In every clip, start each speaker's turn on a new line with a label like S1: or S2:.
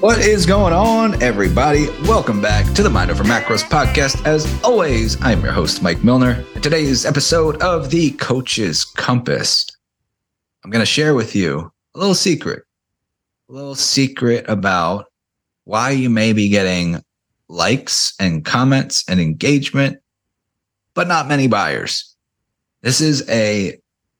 S1: What is going on, everybody? Welcome back to the Mind Over Macros podcast. As always, I'm your host, Mike Milner. Today's episode of the Coach's Compass, I'm going to share with you a little secret, a little secret about why you may be getting likes and comments and engagement, but not many buyers. This is a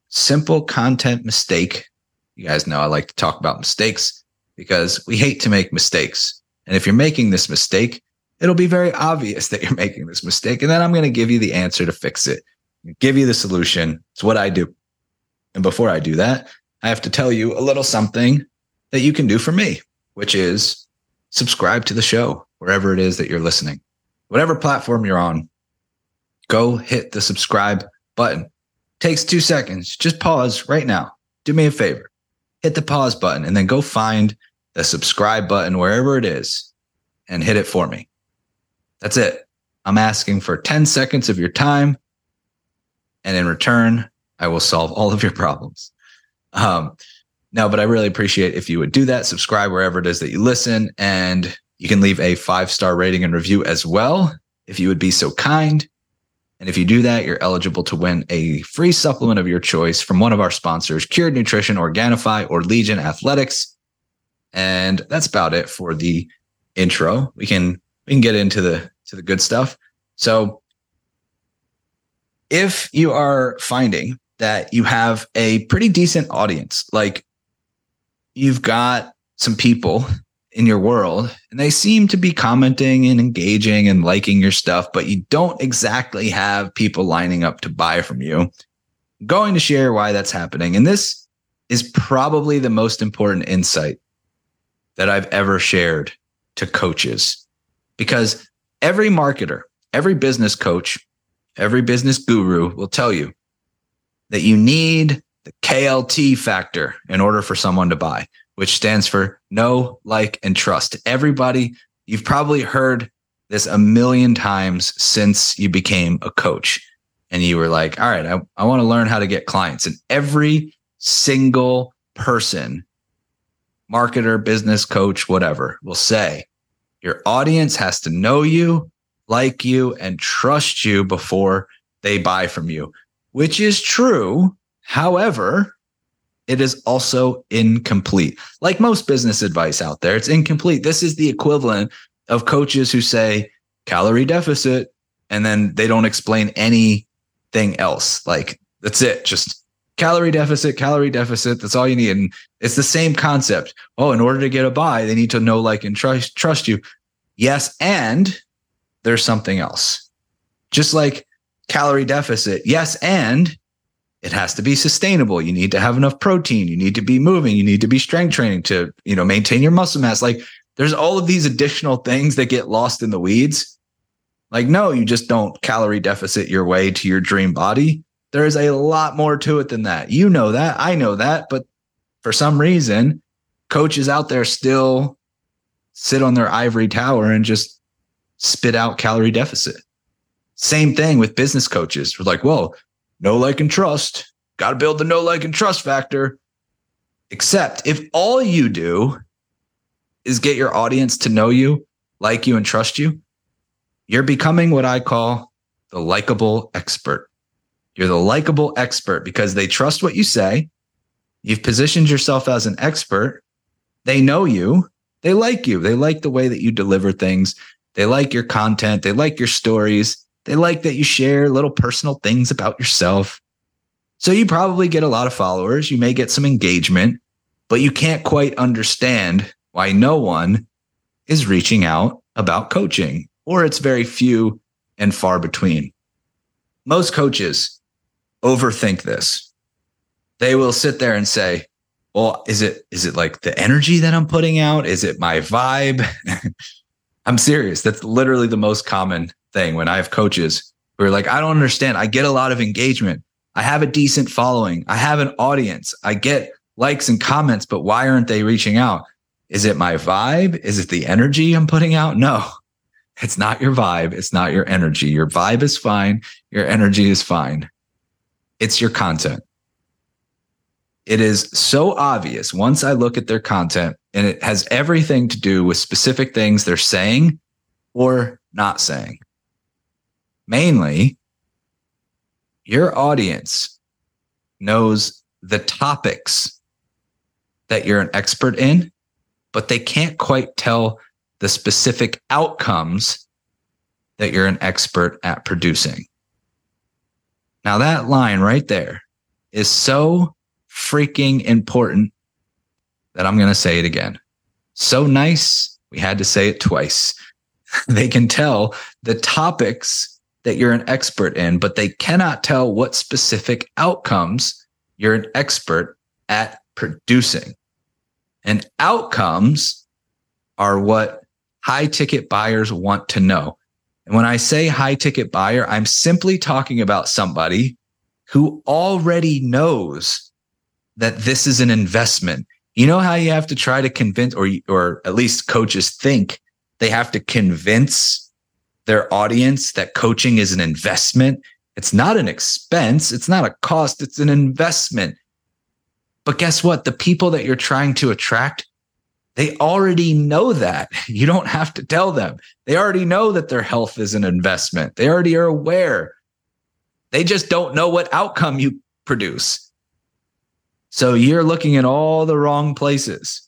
S1: simple content mistake. You guys know I like to talk about mistakes because we hate to make mistakes. And if you're making this mistake, it'll be very obvious that you're making this mistake. And then I'm going to give you the answer to fix it, give you the solution. It's what I do. And before I do that, I have to tell you a little something that you can do for me, which is subscribe to the show wherever it is that you're listening. Whatever platform you're on, go hit the subscribe button. Takes two seconds. Just pause right now. Do me a favor. Hit the pause button and then go find the subscribe button wherever it is and hit it for me. That's it. I'm asking for 10 seconds of your time. And in return, I will solve all of your problems. Um, no, but I really appreciate if you would do that. Subscribe wherever it is that you listen, and you can leave a five star rating and review as well if you would be so kind. And if you do that, you're eligible to win a free supplement of your choice from one of our sponsors, Cured Nutrition, Organifi, or Legion Athletics. And that's about it for the intro. We can we can get into the to the good stuff. So if you are finding that you have a pretty decent audience, like you've got some people in your world and they seem to be commenting and engaging and liking your stuff, but you don't exactly have people lining up to buy from you. I'm going to share why that's happening. And this is probably the most important insight that I've ever shared to coaches because every marketer, every business coach, every business guru will tell you that you need the KLT factor in order for someone to buy, which stands for know, like, and trust. Everybody, you've probably heard this a million times since you became a coach and you were like, all right, I, I want to learn how to get clients. And every single person, marketer, business coach, whatever, will say, your audience has to know you, like you, and trust you before they buy from you, which is true. However, it is also incomplete. Like most business advice out there, it's incomplete. This is the equivalent of coaches who say calorie deficit and then they don't explain anything else. Like that's it. Just calorie deficit, calorie deficit. That's all you need. And it's the same concept. Oh, in order to get a buy, they need to know, like, and trust trust you. Yes, and there's something else. Just like calorie deficit. Yes, and it has to be sustainable. You need to have enough protein. You need to be moving. You need to be strength training to, you know, maintain your muscle mass. Like there's all of these additional things that get lost in the weeds. Like, no, you just don't calorie deficit your way to your dream body. There is a lot more to it than that. You know that. I know that. But for some reason, coaches out there still sit on their ivory tower and just spit out calorie deficit. Same thing with business coaches. We're like, well, know like and trust. Got to build the know like and trust factor. Except if all you do is get your audience to know you, like you, and trust you, you're becoming what I call the likable expert. You're the likable expert because they trust what you say. You've positioned yourself as an expert. They know you. They like you. They like the way that you deliver things. They like your content. They like your stories. They like that you share little personal things about yourself. So you probably get a lot of followers. You may get some engagement, but you can't quite understand why no one is reaching out about coaching, or it's very few and far between. Most coaches overthink this. They will sit there and say, well, is it is it like the energy that I'm putting out? Is it my vibe? I'm serious. That's literally the most common thing when I have coaches who are like, I don't understand. I get a lot of engagement. I have a decent following. I have an audience. I get likes and comments, but why aren't they reaching out? Is it my vibe? Is it the energy I'm putting out? No, it's not your vibe. It's not your energy. Your vibe is fine. Your energy is fine. It's your content. it is so obvious once I look at their content and it has everything to do with specific things they're saying or not saying. Mainly, your audience knows the topics that you're an expert in, but they can't quite tell the specific outcomes that you're an expert at producing. Now, that line right there is so freaking important that I'm going to say it again. So nice, we had to say it twice. they can tell the topics that you're an expert in, but they cannot tell what specific outcomes you're an expert at producing. And outcomes are what high ticket buyers want to know. And when I say high ticket buyer, I'm simply talking about somebody who already knows that this is an investment. You know how you have to try to convince, or, or at least coaches think they have to convince their audience that coaching is an investment. It's not an expense. It's not a cost. It's an investment. But guess what? The people that you're trying to attract, they already know that. You don't have to tell them. They already know that their health is an investment. They already are aware. They just don't know what outcome you produce. So you're looking at all the wrong places.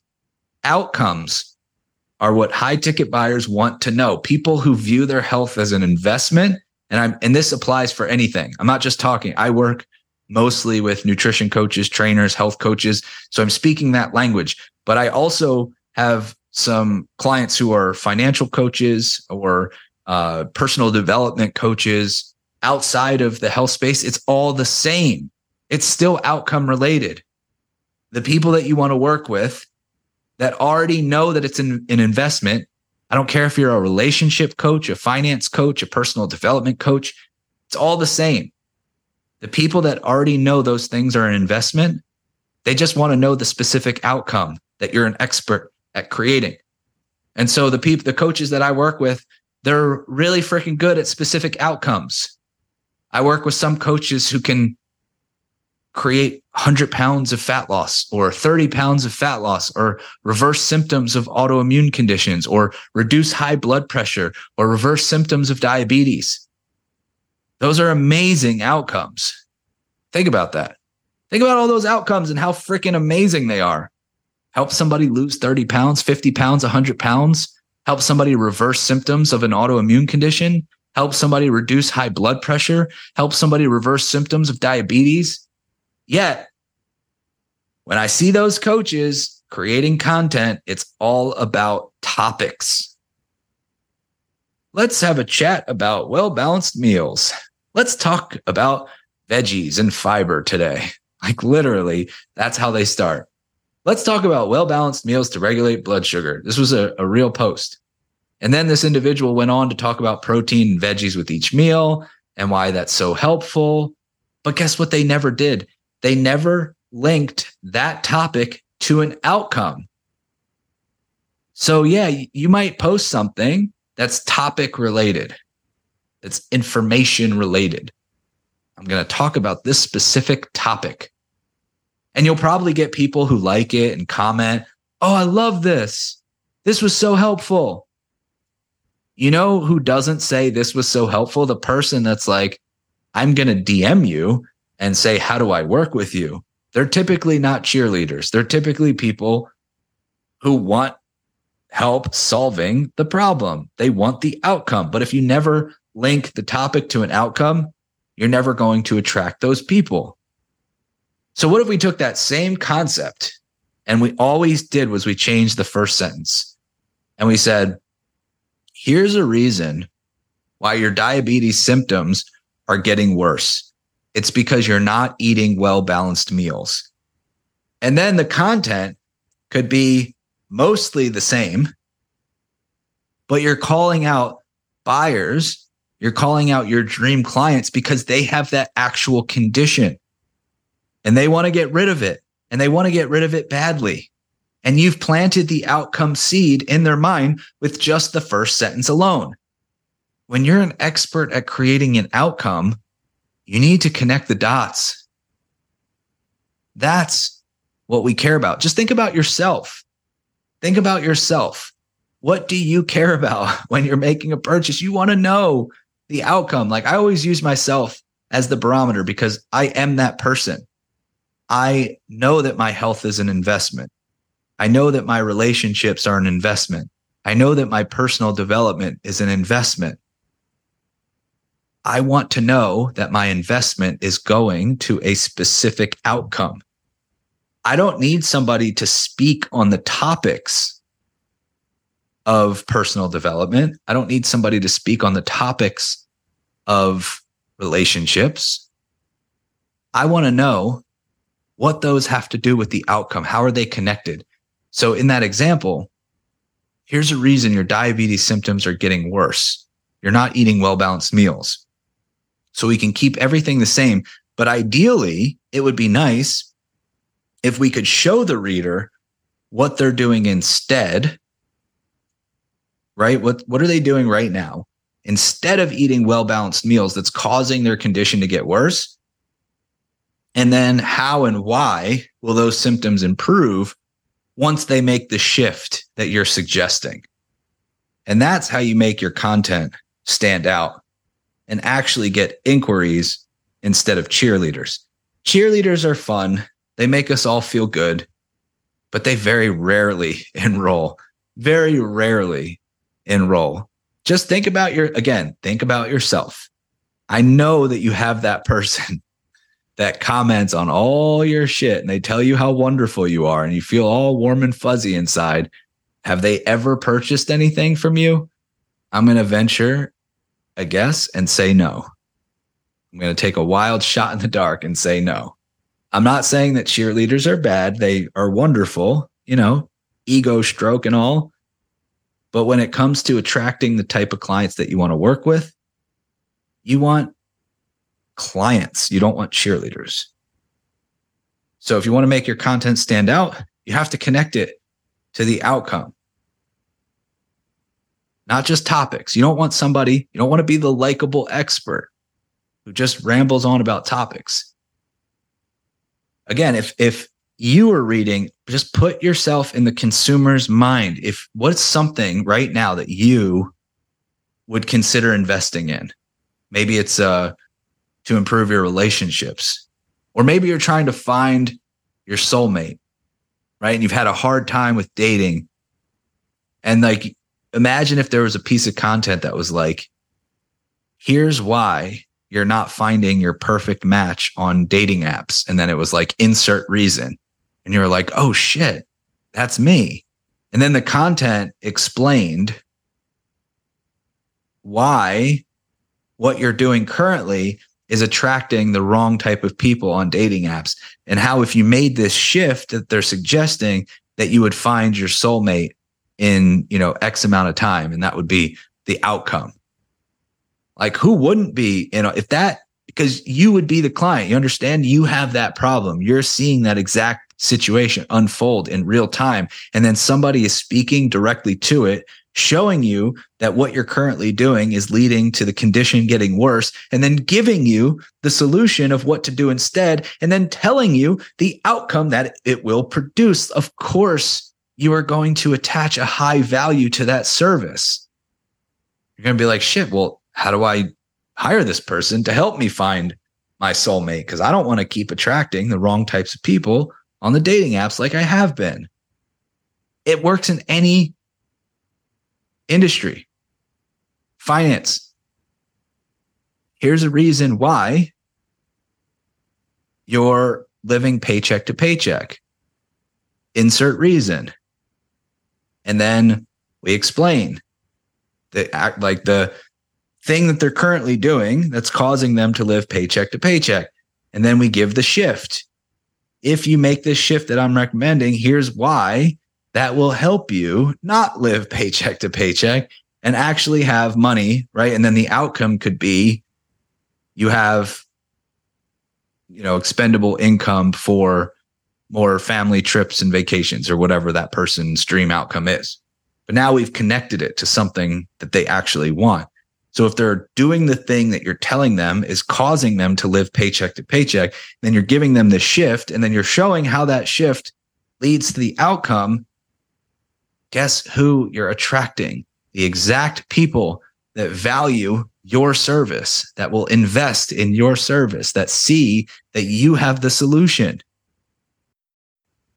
S1: Outcomes are what high ticket buyers want to know. People who view their health as an investment. And I'm, and this applies for anything. I'm not just talking. I work mostly with nutrition coaches, trainers, health coaches. So I'm speaking that language, but I also have some clients who are financial coaches or uh, personal development coaches outside of the health space. It's all the same. It's still outcome related. The people that you want to work with that already know that it's an, an investment. I don't care if you're a relationship coach, a finance coach, a personal development coach. It's all the same. The people that already know those things are an investment, they just want to know the specific outcome that you're an expert at creating. And so the people, the coaches that I work with, they're really freaking good at specific outcomes. I work with some coaches who can create 100 pounds of fat loss or 30 pounds of fat loss or reverse symptoms of autoimmune conditions or reduce high blood pressure or reverse symptoms of diabetes. Those are amazing outcomes. Think about that. Think about all those outcomes and how freaking amazing they are. Help somebody lose 30 pounds, 50 pounds, 100 pounds. Help somebody reverse symptoms of an autoimmune condition. Help somebody reduce high blood pressure. Help somebody reverse symptoms of diabetes. Yet, when I see those coaches creating content, it's all about topics. Let's have a chat about well balanced meals. Let's talk about veggies and fiber today. Like literally, that's how they start. Let's talk about well balanced meals to regulate blood sugar. This was a, a real post. And then this individual went on to talk about protein and veggies with each meal and why that's so helpful. But guess what? They never did. They never linked that topic to an outcome. So, yeah, you might post something that's topic related that's information related. I'm going to talk about this specific topic. And you'll probably get people who like it and comment, Oh, I love this. This was so helpful. You know who doesn't say this was so helpful? The person that's like, I'm going to DM you and say, How do I work with you? They're typically not cheerleaders. They're typically people who want help solving the problem. They want the outcome. But if you never link the topic to an outcome, you're never going to attract those people. So, what if we took that same concept and we always did was we changed the first sentence and we said, here's a reason why your diabetes symptoms are getting worse. It's because you're not eating well balanced meals. And then the content could be mostly the same, but you're calling out buyers you're calling out your dream clients because they have that actual condition and they want to get rid of it and they want to get rid of it badly. And you've planted the outcome seed in their mind with just the first sentence alone. When you're an expert at creating an outcome, you need to connect the dots. That's what we care about. Just think about yourself. Think about yourself. What do you care about when you're making a purchase? You want to know the outcome. Like I always use myself as the barometer because I am that person. I know that my health is an investment. I know that my relationships are an investment. I know that my personal development is an investment. I want to know that my investment is going to a specific outcome. I don't need somebody to speak on the topics of personal development. I don't need somebody to speak on the topics of relationships. I want to know what those have to do with the outcome. How are they connected? So, in that example, here's a reason your diabetes symptoms are getting worse. You're not eating well balanced meals. So, we can keep everything the same. But ideally, it would be nice if we could show the reader what they're doing instead right? What what are they doing right now? Instead of eating well-balanced meals that's causing their condition to get worse. And then how and why will those symptoms improve once they make the shift that you're suggesting? And that's how you make your content stand out and actually get inquiries instead of cheerleaders. Cheerleaders are fun. They make us all feel good, but they very rarely enroll, very rarely enroll. Just think about your, again, think about yourself. I know that you have that person that comments on all your shit and they tell you how wonderful you are and you feel all warm and fuzzy inside. Have they ever purchased anything from you? I'm going to venture a guess and say no. I'm going to take a wild shot in the dark and say no. I'm not saying that cheerleaders are bad. They are wonderful, you know, ego stroke and all. But when it comes to attracting the type of clients that you want to work with, you want clients. You don't want cheerleaders. So if you want to make your content stand out, you have to connect it to the outcome, not just topics. You don't want somebody, you don't want to be the likable expert who just rambles on about topics. Again, if if you are reading, just put yourself in the consumer's mind. If what's something right now that you would consider investing in? Maybe it's uh to improve your relationships. Or maybe you're trying to find your soulmate, right? And you've had a hard time with dating. And like imagine if there was a piece of content that was like here's why you're not finding your perfect match on dating apps and then it was like insert reason and you're like, oh shit, that's me. And then the content explained why what you're doing currently is attracting the wrong type of people on dating apps. And how if you made this shift that they're suggesting that you would find your soulmate in you know x amount of time and that would be the outcome. Like who wouldn't be you know if that because you would be the client you understand you have that problem. You're seeing that exact situation unfold in real time. And then somebody is speaking directly to it, showing you that what you're currently doing is leading to the condition getting worse, and then giving you the solution of what to do instead, and then telling you the outcome that it will produce. Of course, you are going to attach a high value to that service. You're going to be like, shit, well, how do I hire this person to help me find my soulmate? Because I don't want to keep attracting the wrong types of people on the dating apps like I have been. It works in any industry. Finance. Here's a reason why you're living paycheck to paycheck. Insert reason. And then we explain the act like the thing that they're currently doing that's causing them to live paycheck to paycheck. And then we give the shift if you make this shift that I'm recommending, here's why that will help you not live paycheck to paycheck and actually have money, right? And then the outcome could be you have you know expendable income for more family trips and vacations or whatever that person's dream outcome is. But now we've connected it to something that they actually want. So if they're doing the thing that you're telling them is causing them to live paycheck to paycheck, then you're giving them the shift and then you're showing how that shift leads to the outcome. Guess who you're attracting? The exact people that value your service, that will invest in your service, that see that you have the solution.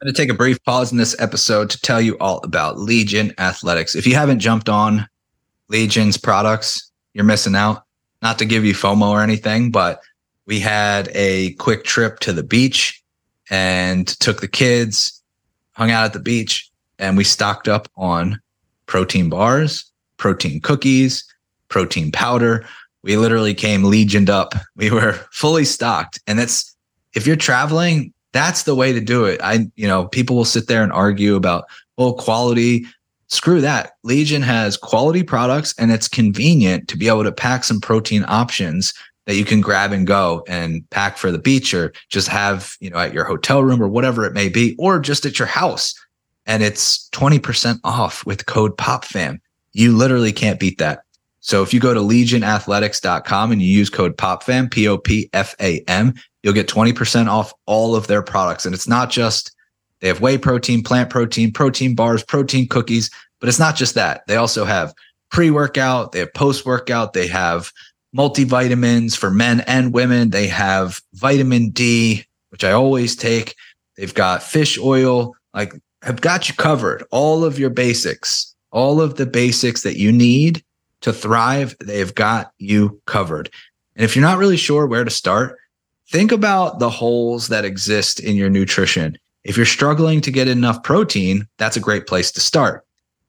S1: I'm going to take a brief pause in this episode to tell you all about Legion Athletics. If you haven't jumped on Legion's products, you're missing out. Not to give you FOMO or anything, but we had a quick trip to the beach and took the kids, hung out at the beach, and we stocked up on protein bars, protein cookies, protein powder. We literally came legioned up. We were fully stocked. And that's if you're traveling, that's the way to do it. I, you know, people will sit there and argue about, well, quality. Screw that. Legion has quality products and it's convenient to be able to pack some protein options that you can grab and go and pack for the beach or just have, you know, at your hotel room or whatever it may be, or just at your house. And it's 20% off with code POPFAM. You literally can't beat that. So if you go to legionathletics.com and you use code POPFAM, P O P F A M, you'll get 20% off all of their products. And it's not just they have whey protein, plant protein, protein bars, protein cookies, but it's not just that. They also have pre workout, they have post workout, they have multivitamins for men and women, they have vitamin D, which I always take. They've got fish oil, like have got you covered. All of your basics, all of the basics that you need to thrive, they've got you covered. And if you're not really sure where to start, think about the holes that exist in your nutrition. If you're struggling to get enough protein, that's a great place to start.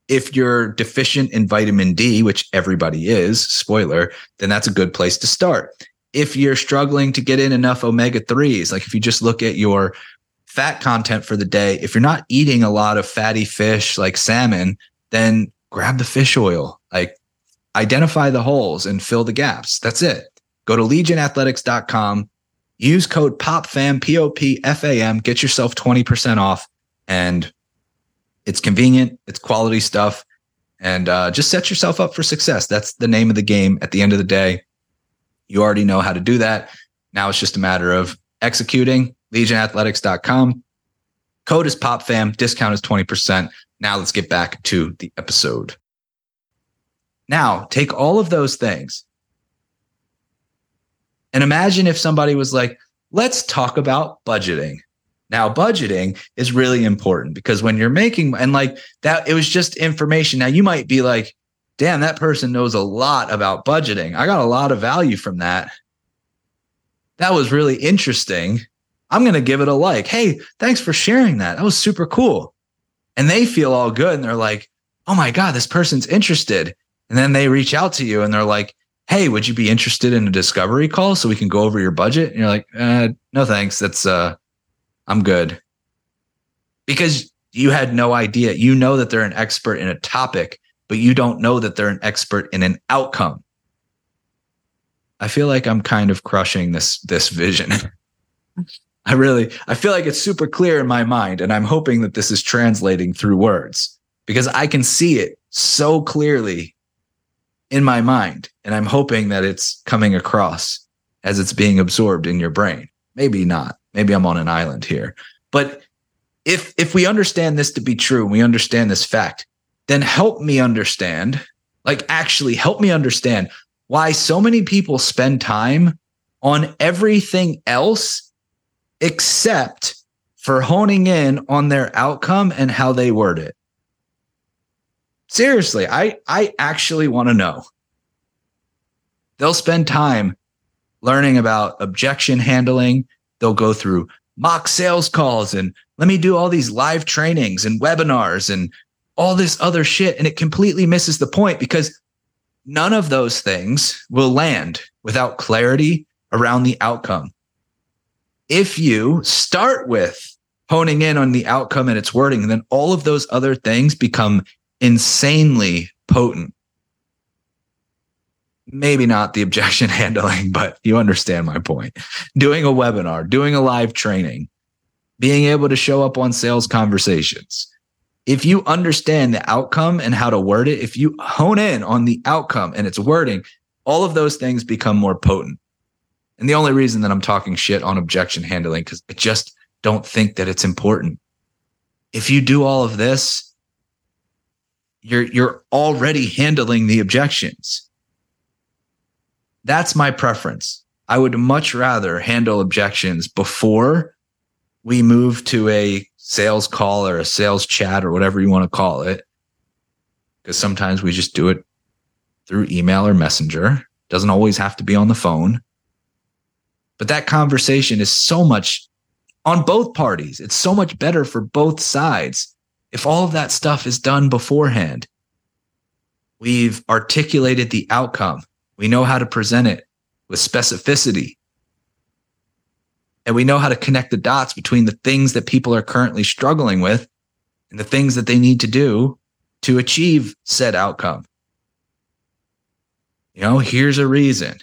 S1: If you're deficient in vitamin D, which everybody is, spoiler, then that's a good place to start. If you're struggling to get in enough omega 3s, like if you just look at your fat content for the day, if you're not eating a lot of fatty fish like salmon, then grab the fish oil. Like identify the holes and fill the gaps. That's it. Go to legionathletics.com, use code POPFAM, P O P F A M, get yourself 20% off. And it's convenient, it's quality stuff, and uh, just set yourself up for success. That's the name of the game at the end of the day. You already know how to do that. Now it's just a matter of executing. Legionathletics.com. Code is POPFAM, discount is 20%. Now let's get back to the episode. Now, take all of those things and imagine if somebody was like, let's talk about budgeting. Now, budgeting is really important because when you're making, and like that, it was just information. Now, you might be like, damn, that person knows a lot about budgeting. I got a lot of value from that. That was really interesting. I'm going to give it a like. Hey, thanks for sharing that. That was super cool. And they feel all good and they're like, oh my God, this person's interested. And then they reach out to you and they're like, Hey, would you be interested in a discovery call so we can go over your budget? And you're like, uh, no, thanks. That's, uh, I'm good. Because you had no idea. You know that they're an expert in a topic, but you don't know that they're an expert in an outcome. I feel like I'm kind of crushing this, this vision. I really, I feel like it's super clear in my mind. And I'm hoping that this is translating through words because I can see it so clearly in my mind. And I'm hoping that it's coming across as it's being absorbed in your brain. Maybe not. Maybe I'm on an island here. But if if we understand this to be true, we understand this fact, then help me understand, like actually help me understand why so many people spend time on everything else except for honing in on their outcome and how they word it. Seriously, I I actually want to know. They'll spend time learning about objection handling. They'll go through mock sales calls and let me do all these live trainings and webinars and all this other shit and it completely misses the point because none of those things will land without clarity around the outcome. If you start with honing in on the outcome and its wording, then all of those other things become insanely potent. Maybe not the objection handling, but you understand my point. Doing a webinar, doing a live training, being able to show up on sales conversations. If you understand the outcome and how to word it, if you hone in on the outcome and its wording, all of those things become more potent. And the only reason that I'm talking shit on objection handling, because I just don't think that it's important. If you do all of this, you're you're already handling the objections. That's my preference. I would much rather handle objections before we move to a sales call or a sales chat or whatever you want to call it. Because sometimes we just do it through email or messenger. Doesn't always have to be on the phone. But that conversation is so much on both parties. It's so much better for both sides if all of that stuff is done beforehand. We've articulated the outcome. We know how to present it with specificity. And we know how to connect the dots between the things that people are currently struggling with and the things that they need to do to achieve said outcome. You know, here's a reason.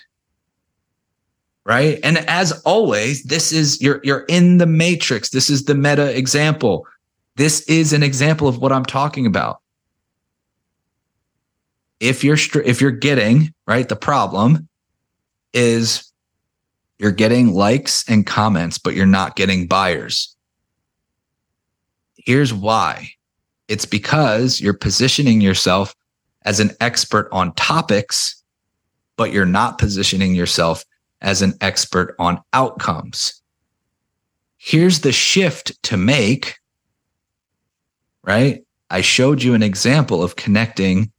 S1: Right? And as always, this is you're you're in the matrix. This is the meta example. This is an example of what I'm talking about. If you're if you're getting, right, the problem is you're getting likes and comments, but you're not getting buyers. Here's why it's because you're positioning yourself as an expert on topics, but you're not positioning yourself as an expert on outcomes. Here's the shift to make, right? I showed you an example of connecting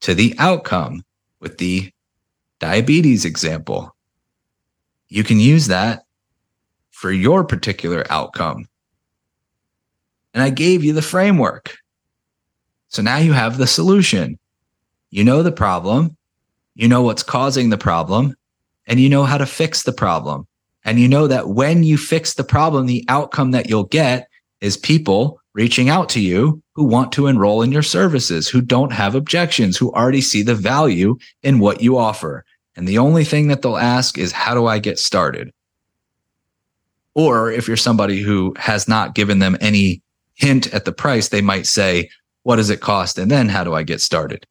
S1: to the outcome with the diabetes example you can use that for your particular outcome. And I gave you the framework. So now you have the solution. You know the problem, you know what's causing the problem, and you know how to fix the problem. And you know that when you fix the problem, the outcome that you'll get is people reaching out to you who want to enroll in your services, who don't have objections, who already see the value in what you offer. And the only thing that they'll ask is, how do I get started? Or if you're somebody who has not given them any hint at the price, they might say, what does it cost? And then how do I get started?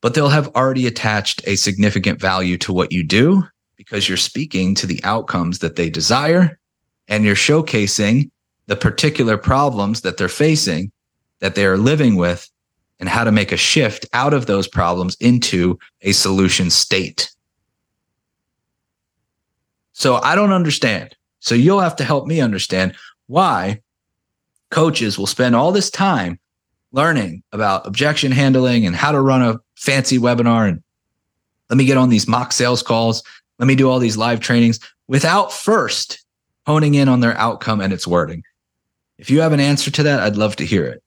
S1: But they'll have already attached a significant value to what you do because you're speaking to the outcomes that they desire and you're showcasing the particular problems that they're facing that they are living with and how to make a shift out of those problems into a solution state. So I don't understand. So you'll have to help me understand why coaches will spend all this time learning about objection handling and how to run a fancy webinar and let me get on these mock sales calls. Let me do all these live trainings without first honing in on their outcome and its wording. If you have an answer to that, I'd love to hear it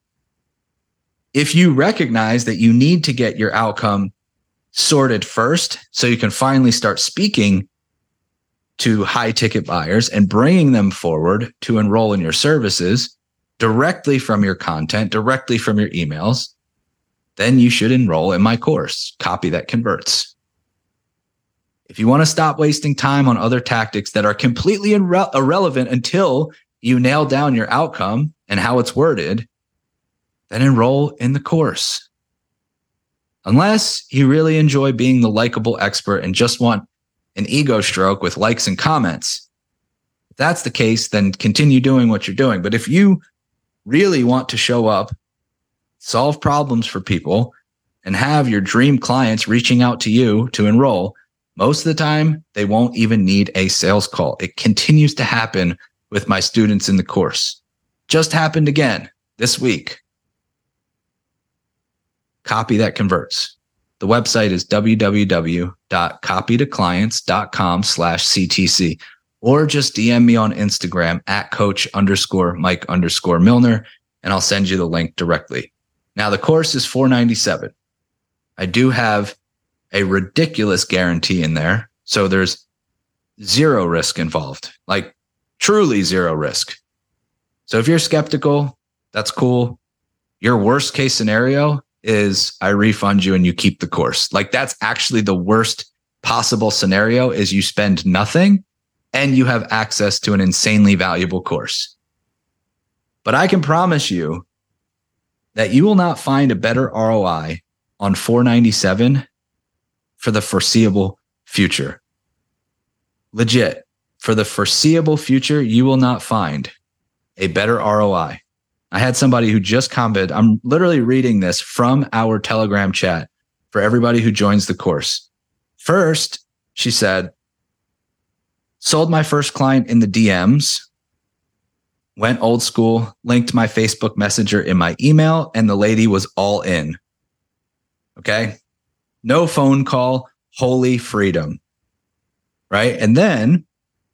S1: if you recognize that you need to get your outcome sorted first so you can finally start speaking to high ticket buyers and bringing them forward to enroll in your services directly from your content, directly from your emails, then you should enroll in my course, Copy That Converts. If you want to stop wasting time on other tactics that are completely irre- irrelevant until you nail down your outcome and how it's worded, then enroll in the course. Unless you really enjoy being the likable expert and just want an ego stroke with likes and comments. If that's the case, then continue doing what you're doing. But if you really want to show up, solve problems for people, and have your dream clients reaching out to you to enroll, most of the time, they won't even need a sales call. It continues to happen with my students in the course. Just happened again this week copy that converts. The website is www.copytoclients.com slash CTC or just DM me on Instagram at coach underscore Mike underscore Milner and I'll send you the link directly. Now the course is 497. I do have a ridiculous guarantee in there. So there's zero risk involved, like truly zero risk. So if you're skeptical, that's cool. Your worst case scenario is I refund you and you keep the course. Like that's actually the worst possible scenario is you spend nothing and you have access to an insanely valuable course. But I can promise you that you will not find a better ROI on 497 for the foreseeable future. Legit, for the foreseeable future, you will not find a better ROI. I had somebody who just commented, I'm literally reading this from our Telegram chat for everybody who joins the course. First, she said, sold my first client in the DMs, went old school, linked my Facebook Messenger in my email, and the lady was all in. Okay. No phone call, holy freedom. Right. And then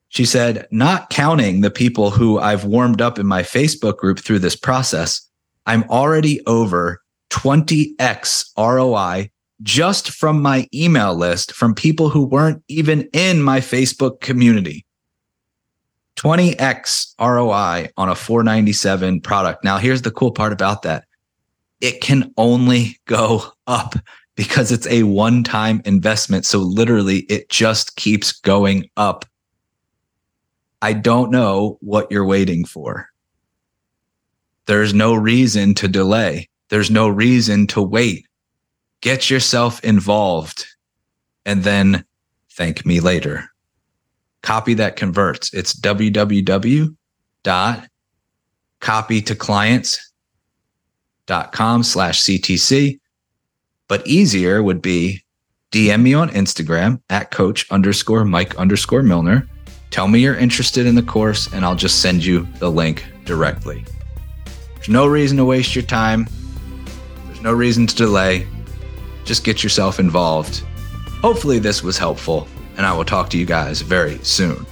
S1: she said, not counting the people who I've warmed up in my Facebook group through this process, I'm already over 20x ROI just from my email list from people who weren't even in my Facebook community. 20x ROI on a 497 product. Now, here's the cool part about that it can only go up because it's a one time investment. So, literally, it just keeps going up. I don't know what you're waiting for. There's no reason to delay. There's no reason to wait. Get yourself involved and then thank me later. Copy that converts. It's www.copytoclients.com slash CTC. But easier would be DM me on Instagram at coach underscore Mike underscore Milner. Tell me you're interested in the course and I'll just send you the link directly. There's no reason to waste your time. There's no reason to delay. Just get yourself involved. Hopefully, this was helpful, and I will talk to you guys very soon.